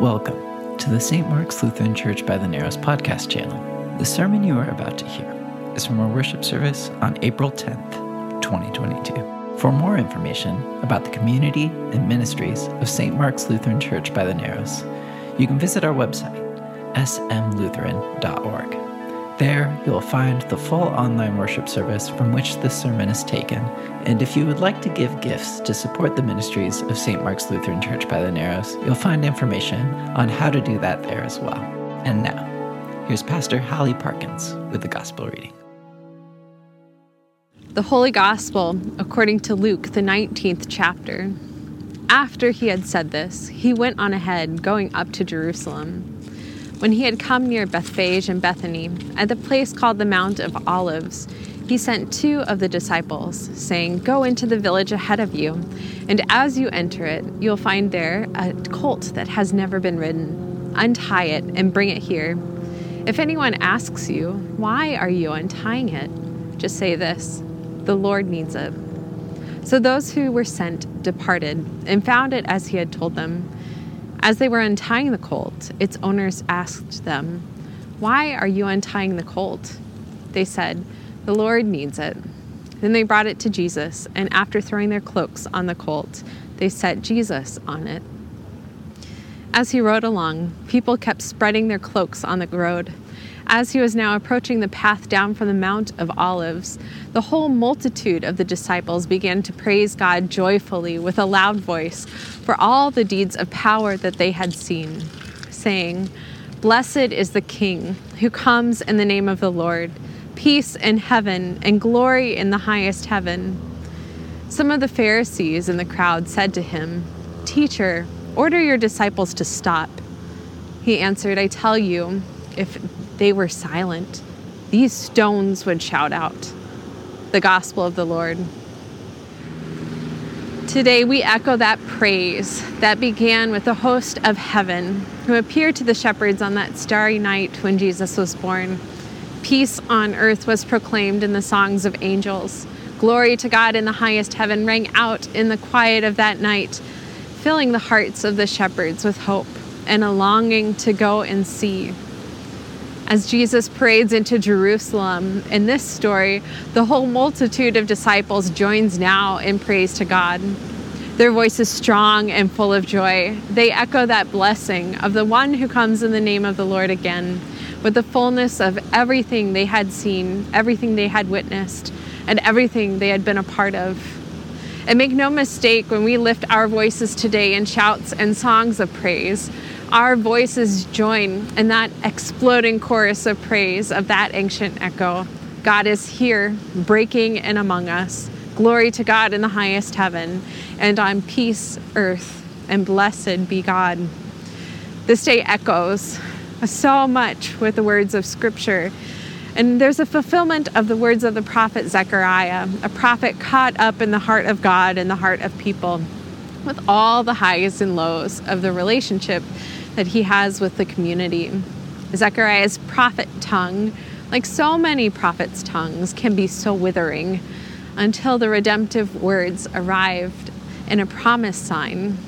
Welcome to the St. Mark's Lutheran Church by the Narrows podcast channel. The sermon you are about to hear is from our worship service on April 10th, 2022. For more information about the community and ministries of St. Mark's Lutheran Church by the Narrows, you can visit our website, smlutheran.org. There, you'll find the full online worship service from which this sermon is taken. And if you would like to give gifts to support the ministries of St. Mark's Lutheran Church by the Narrows, you'll find information on how to do that there as well. And now, here's Pastor Holly Parkins with the Gospel reading. The Holy Gospel according to Luke, the 19th chapter. After he had said this, he went on ahead, going up to Jerusalem. When he had come near Bethphage and Bethany, at the place called the Mount of Olives, he sent two of the disciples, saying, Go into the village ahead of you, and as you enter it, you'll find there a colt that has never been ridden. Untie it and bring it here. If anyone asks you, Why are you untying it? just say this The Lord needs it. So those who were sent departed and found it as he had told them. As they were untying the colt, its owners asked them, Why are you untying the colt? They said, The Lord needs it. Then they brought it to Jesus, and after throwing their cloaks on the colt, they set Jesus on it. As he rode along, people kept spreading their cloaks on the road. As he was now approaching the path down from the Mount of Olives, the whole multitude of the disciples began to praise God joyfully with a loud voice for all the deeds of power that they had seen, saying, Blessed is the King who comes in the name of the Lord, peace in heaven and glory in the highest heaven. Some of the Pharisees in the crowd said to him, Teacher, order your disciples to stop. He answered, I tell you, if they were silent, these stones would shout out. The gospel of the Lord. Today we echo that praise that began with the host of heaven who appeared to the shepherds on that starry night when Jesus was born. Peace on earth was proclaimed in the songs of angels. Glory to God in the highest heaven rang out in the quiet of that night, filling the hearts of the shepherds with hope and a longing to go and see. As Jesus parades into Jerusalem in this story, the whole multitude of disciples joins now in praise to God. Their voice is strong and full of joy. They echo that blessing of the one who comes in the name of the Lord again, with the fullness of everything they had seen, everything they had witnessed, and everything they had been a part of. And make no mistake, when we lift our voices today in shouts and songs of praise, our voices join in that exploding chorus of praise of that ancient echo. God is here, breaking in among us. Glory to God in the highest heaven, and on peace, earth, and blessed be God. This day echoes so much with the words of Scripture. And there's a fulfillment of the words of the prophet Zechariah, a prophet caught up in the heart of God and the heart of people, with all the highs and lows of the relationship that he has with the community. Zechariah's prophet tongue, like so many prophets' tongues, can be so withering until the redemptive words arrived in a promise sign.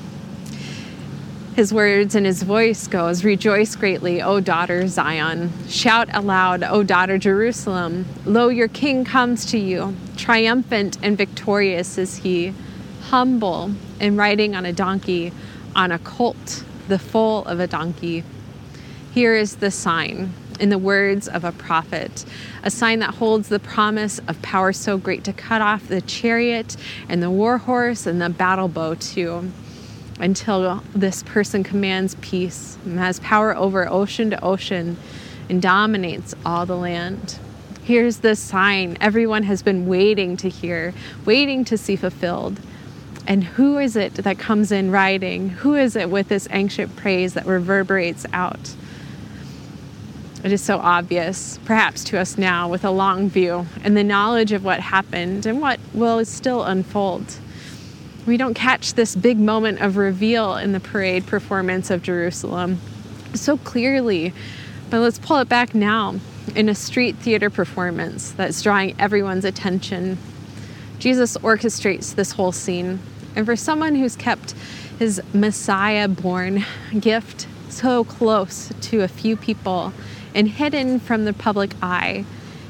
His words and his voice goes, Rejoice greatly, O daughter Zion. Shout aloud, O daughter Jerusalem. Lo, your king comes to you. Triumphant and victorious is he, humble and riding on a donkey, on a colt the foal of a donkey. Here is the sign in the words of a prophet, a sign that holds the promise of power so great to cut off the chariot and the war horse and the battle bow, too, until this person commands peace and has power over ocean to ocean and dominates all the land. Here's the sign everyone has been waiting to hear, waiting to see fulfilled. And who is it that comes in riding? Who is it with this ancient praise that reverberates out? It is so obvious, perhaps to us now, with a long view and the knowledge of what happened and what will still unfold. We don't catch this big moment of reveal in the parade performance of Jerusalem so clearly, but let's pull it back now in a street theater performance that's drawing everyone's attention. Jesus orchestrates this whole scene and for someone who's kept his Messiah born gift so close to a few people and hidden from the public eye.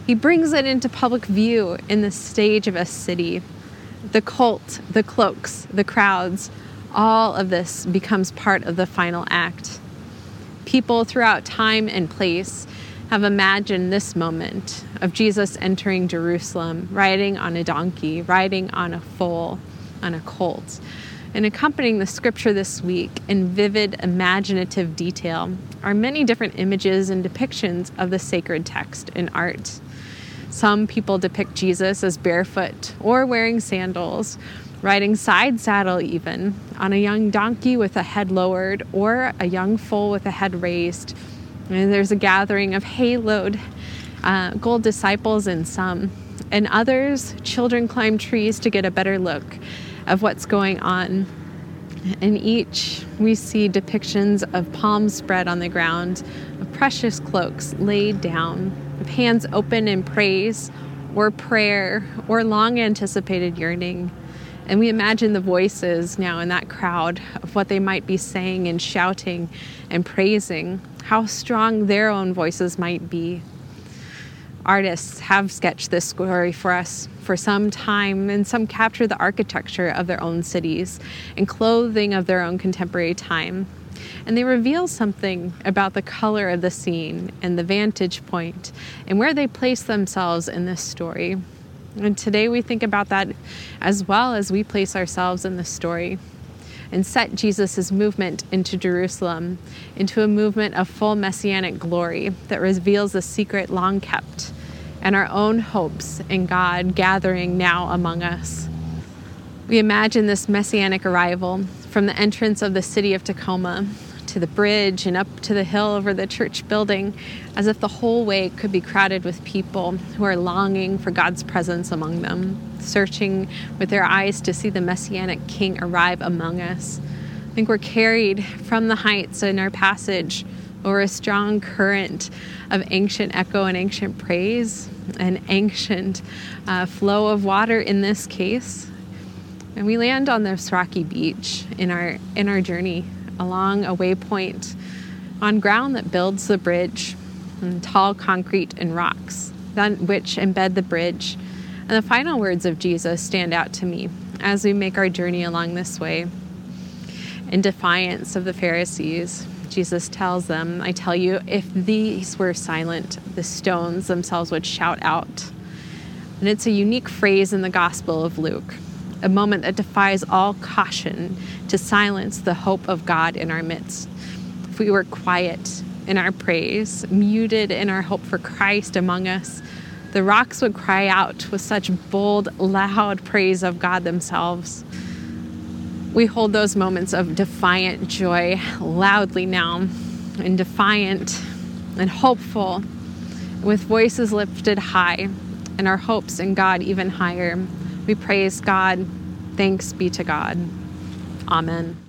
He brings it into public view in the stage of a city. The cult, the cloaks, the crowds, all of this becomes part of the final act. People throughout time and place have imagined this moment of Jesus entering Jerusalem, riding on a donkey, riding on a foal, on a colt. And accompanying the scripture this week in vivid, imaginative detail are many different images and depictions of the sacred text in art. Some people depict Jesus as barefoot or wearing sandals, riding side saddle, even on a young donkey with a head lowered or a young foal with a head raised. And there's a gathering of haloed uh, gold disciples in some, and others, children climb trees to get a better look of what's going on. In each, we see depictions of palms spread on the ground, of precious cloaks laid down, of hands open in praise or prayer or long anticipated yearning. And we imagine the voices now in that crowd of what they might be saying and shouting and praising, how strong their own voices might be artists have sketched this story for us for some time, and some capture the architecture of their own cities and clothing of their own contemporary time. And they reveal something about the color of the scene and the vantage point and where they place themselves in this story. And today we think about that as well as we place ourselves in this story and set Jesus' movement into Jerusalem into a movement of full messianic glory that reveals the secret long kept and our own hopes in God gathering now among us. We imagine this messianic arrival from the entrance of the city of Tacoma to the bridge and up to the hill over the church building, as if the whole way could be crowded with people who are longing for God's presence among them, searching with their eyes to see the messianic king arrive among us. I think we're carried from the heights in our passage or a strong current of ancient echo and ancient praise, an ancient uh, flow of water in this case. And we land on this rocky beach in our in our journey along a waypoint on ground that builds the bridge, and tall concrete and rocks, which embed the bridge. And the final words of Jesus stand out to me as we make our journey along this way. In defiance of the Pharisees, Jesus tells them, I tell you, if these were silent, the stones themselves would shout out. And it's a unique phrase in the Gospel of Luke, a moment that defies all caution to silence the hope of God in our midst. If we were quiet in our praise, muted in our hope for Christ among us, the rocks would cry out with such bold, loud praise of God themselves. We hold those moments of defiant joy loudly now, and defiant and hopeful, with voices lifted high and our hopes in God even higher. We praise God. Thanks be to God. Amen.